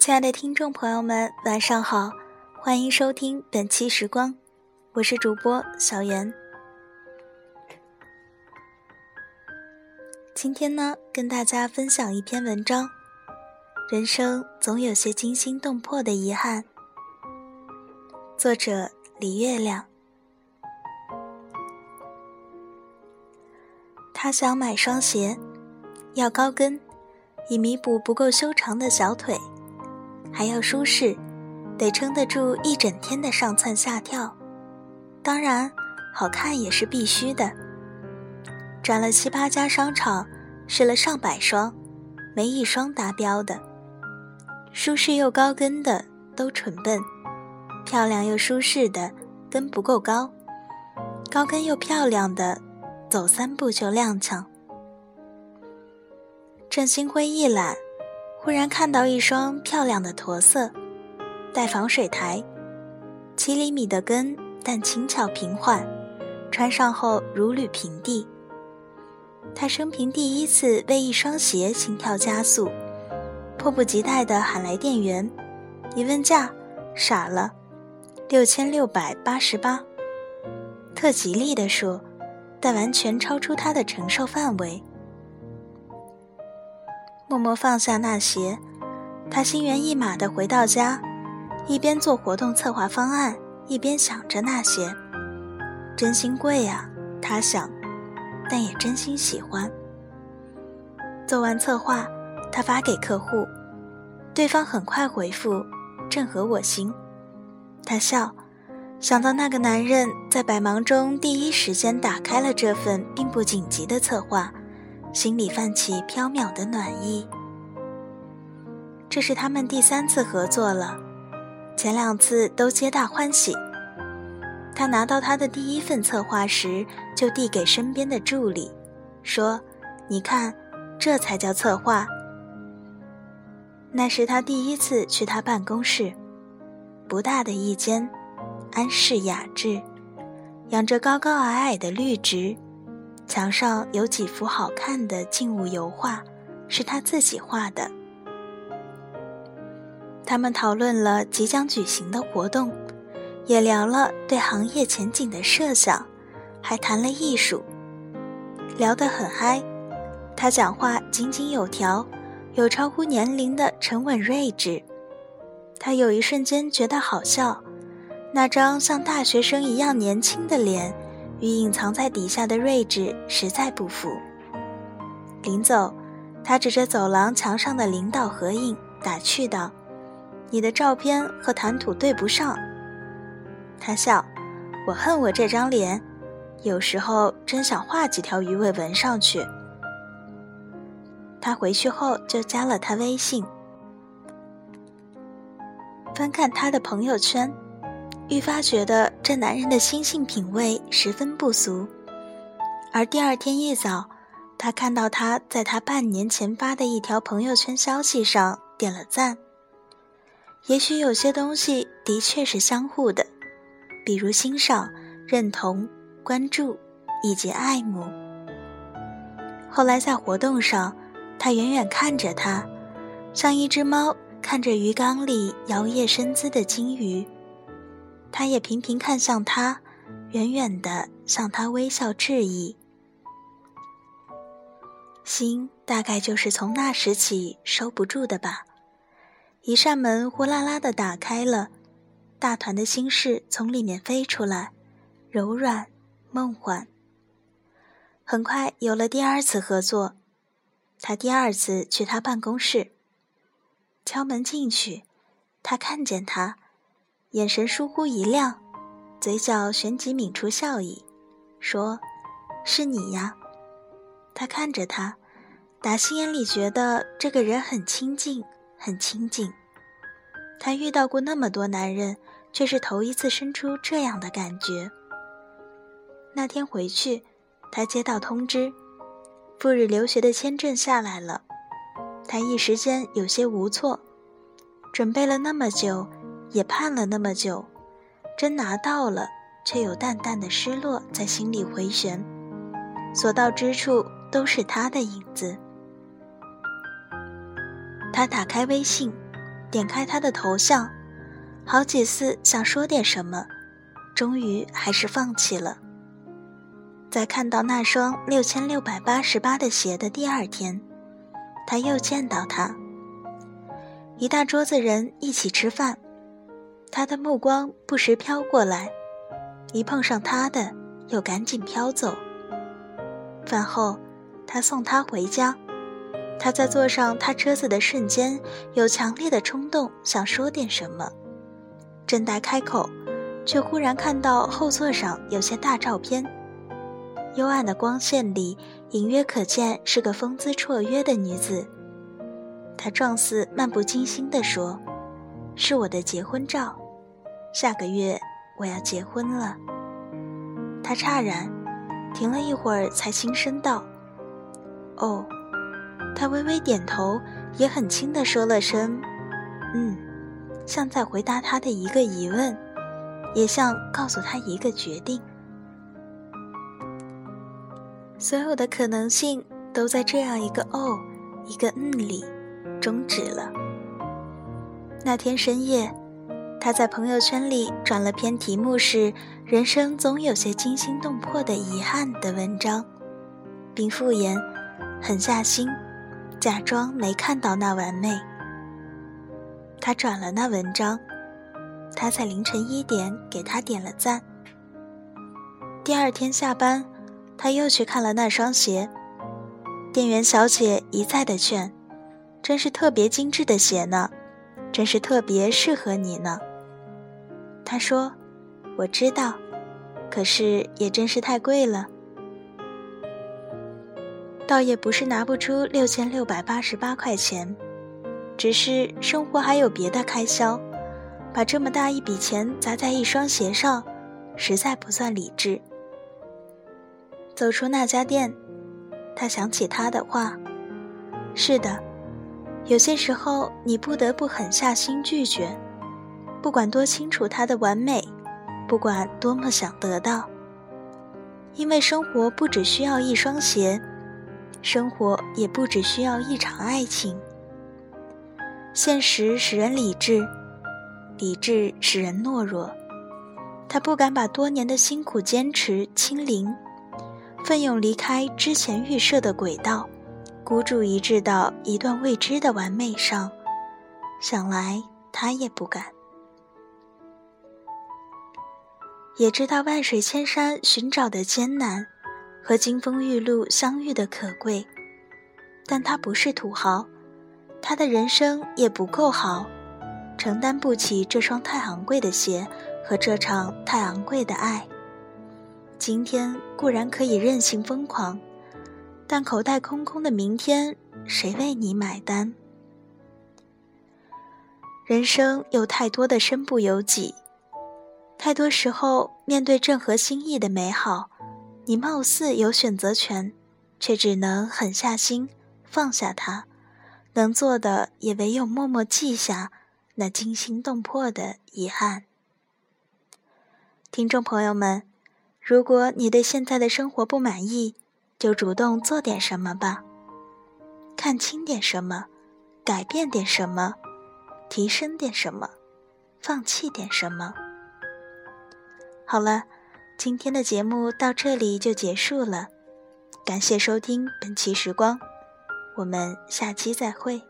亲爱的听众朋友们，晚上好，欢迎收听本期时光，我是主播小袁。今天呢，跟大家分享一篇文章。人生总有些惊心动魄的遗憾。作者李月亮。他想买双鞋，要高跟，以弥补不够修长的小腿，还要舒适，得撑得住一整天的上蹿下跳。当然，好看也是必须的。转了七八家商场，试了上百双，没一双达标的。舒适又高跟的都蠢笨，漂亮又舒适的跟不够高，高跟又漂亮的走三步就踉跄。正心灰意懒，忽然看到一双漂亮的驼色，带防水台，七厘米的跟，但轻巧平缓，穿上后如履平地。他生平第一次为一双鞋心跳加速。迫不及待地喊来店员，一问价，傻了，六千六百八十八。特吉利地说，但完全超出他的承受范围。默默放下那鞋，他心猿意马地回到家，一边做活动策划方案，一边想着那些。真心贵啊，他想，但也真心喜欢。做完策划。他发给客户，对方很快回复，正合我心。他笑，想到那个男人在百忙中第一时间打开了这份并不紧急的策划，心里泛起飘渺的暖意。这是他们第三次合作了，前两次都皆大欢喜。他拿到他的第一份策划时，就递给身边的助理，说：“你看，这才叫策划。”那是他第一次去他办公室，不大的一间，安适雅致，养着高高矮矮的绿植，墙上有几幅好看的静物油画，是他自己画的。他们讨论了即将举行的活动，也聊了对行业前景的设想，还谈了艺术，聊得很嗨。他讲话井井有条。有超乎年龄的沉稳睿智，他有一瞬间觉得好笑，那张像大学生一样年轻的脸，与隐藏在底下的睿智实在不符。临走，他指着走廊墙上的领导合影，打趣道：“你的照片和谈吐对不上。”他笑：“我恨我这张脸，有时候真想画几条鱼尾纹上去。”他回去后就加了他微信，翻看他的朋友圈，愈发觉得这男人的心性品味十分不俗。而第二天一早，他看到他在他半年前发的一条朋友圈消息上点了赞。也许有些东西的确是相互的，比如欣赏、认同、关注以及爱慕。后来在活动上。他远远看着他，像一只猫看着鱼缸里摇曳身姿的金鱼。他也频频看向他，远远的向他微笑致意。心大概就是从那时起收不住的吧。一扇门呼啦啦的打开了，大团的心事从里面飞出来，柔软梦幻。很快有了第二次合作。他第二次去他办公室，敲门进去，他看见他，眼神疏忽一亮，嘴角旋即抿出笑意，说：“是你呀。”他看着他，打心眼里觉得这个人很亲近，很亲近。他遇到过那么多男人，却是头一次生出这样的感觉。那天回去，他接到通知。赴日留学的签证下来了，他一时间有些无措，准备了那么久，也盼了那么久，真拿到了，却有淡淡的失落在心里回旋，所到之处都是他的影子。他打开微信，点开他的头像，好几次想说点什么，终于还是放弃了。在看到那双六千六百八十八的鞋的第二天，他又见到他。一大桌子人一起吃饭，他的目光不时飘过来，一碰上他的，又赶紧飘走。饭后，他送他回家。他在坐上他车子的瞬间，有强烈的冲动想说点什么，正待开口，却忽然看到后座上有些大照片。幽暗的光线里，隐约可见是个风姿绰约的女子。他状似漫不经心地说：“是我的结婚照，下个月我要结婚了。”他诧然，停了一会儿，才轻声道：“哦。”他微微点头，也很轻地说了声：“嗯”，像在回答他的一个疑问，也像告诉他一个决定。所有的可能性都在这样一个“哦”，一个“嗯”里终止了。那天深夜，他在朋友圈里转了篇题目是“人生总有些惊心动魄的遗憾”的文章，并附言：“狠下心。”假装没看到那完美。他转了那文章，他在凌晨一点给他点了赞。第二天下班，他又去看了那双鞋，店员小姐一再的劝：“真是特别精致的鞋呢，真是特别适合你呢。”他说：“我知道，可是也真是太贵了。”倒也不是拿不出六千六百八十八块钱，只是生活还有别的开销，把这么大一笔钱砸在一双鞋上，实在不算理智。走出那家店，他想起他的话：“是的，有些时候你不得不狠下心拒绝，不管多清楚他的完美，不管多么想得到，因为生活不只需要一双鞋。”生活也不只需要一场爱情。现实使人理智，理智使人懦弱。他不敢把多年的辛苦坚持清零，奋勇离开之前预设的轨道，孤注一掷到一段未知的完美上。想来他也不敢。也知道万水千山寻找的艰难。和金风玉露相遇的可贵，但他不是土豪，他的人生也不够好，承担不起这双太昂贵的鞋和这场太昂贵的爱。今天固然可以任性疯狂，但口袋空空的明天，谁为你买单？人生有太多的身不由己，太多时候面对正合心意的美好。你貌似有选择权，却只能狠下心放下它，能做的也唯有默默记下那惊心动魄的遗憾。听众朋友们，如果你对现在的生活不满意，就主动做点什么吧，看清点什么，改变点什么，提升点什么，放弃点什么。好了。今天的节目到这里就结束了，感谢收听本期时光，我们下期再会。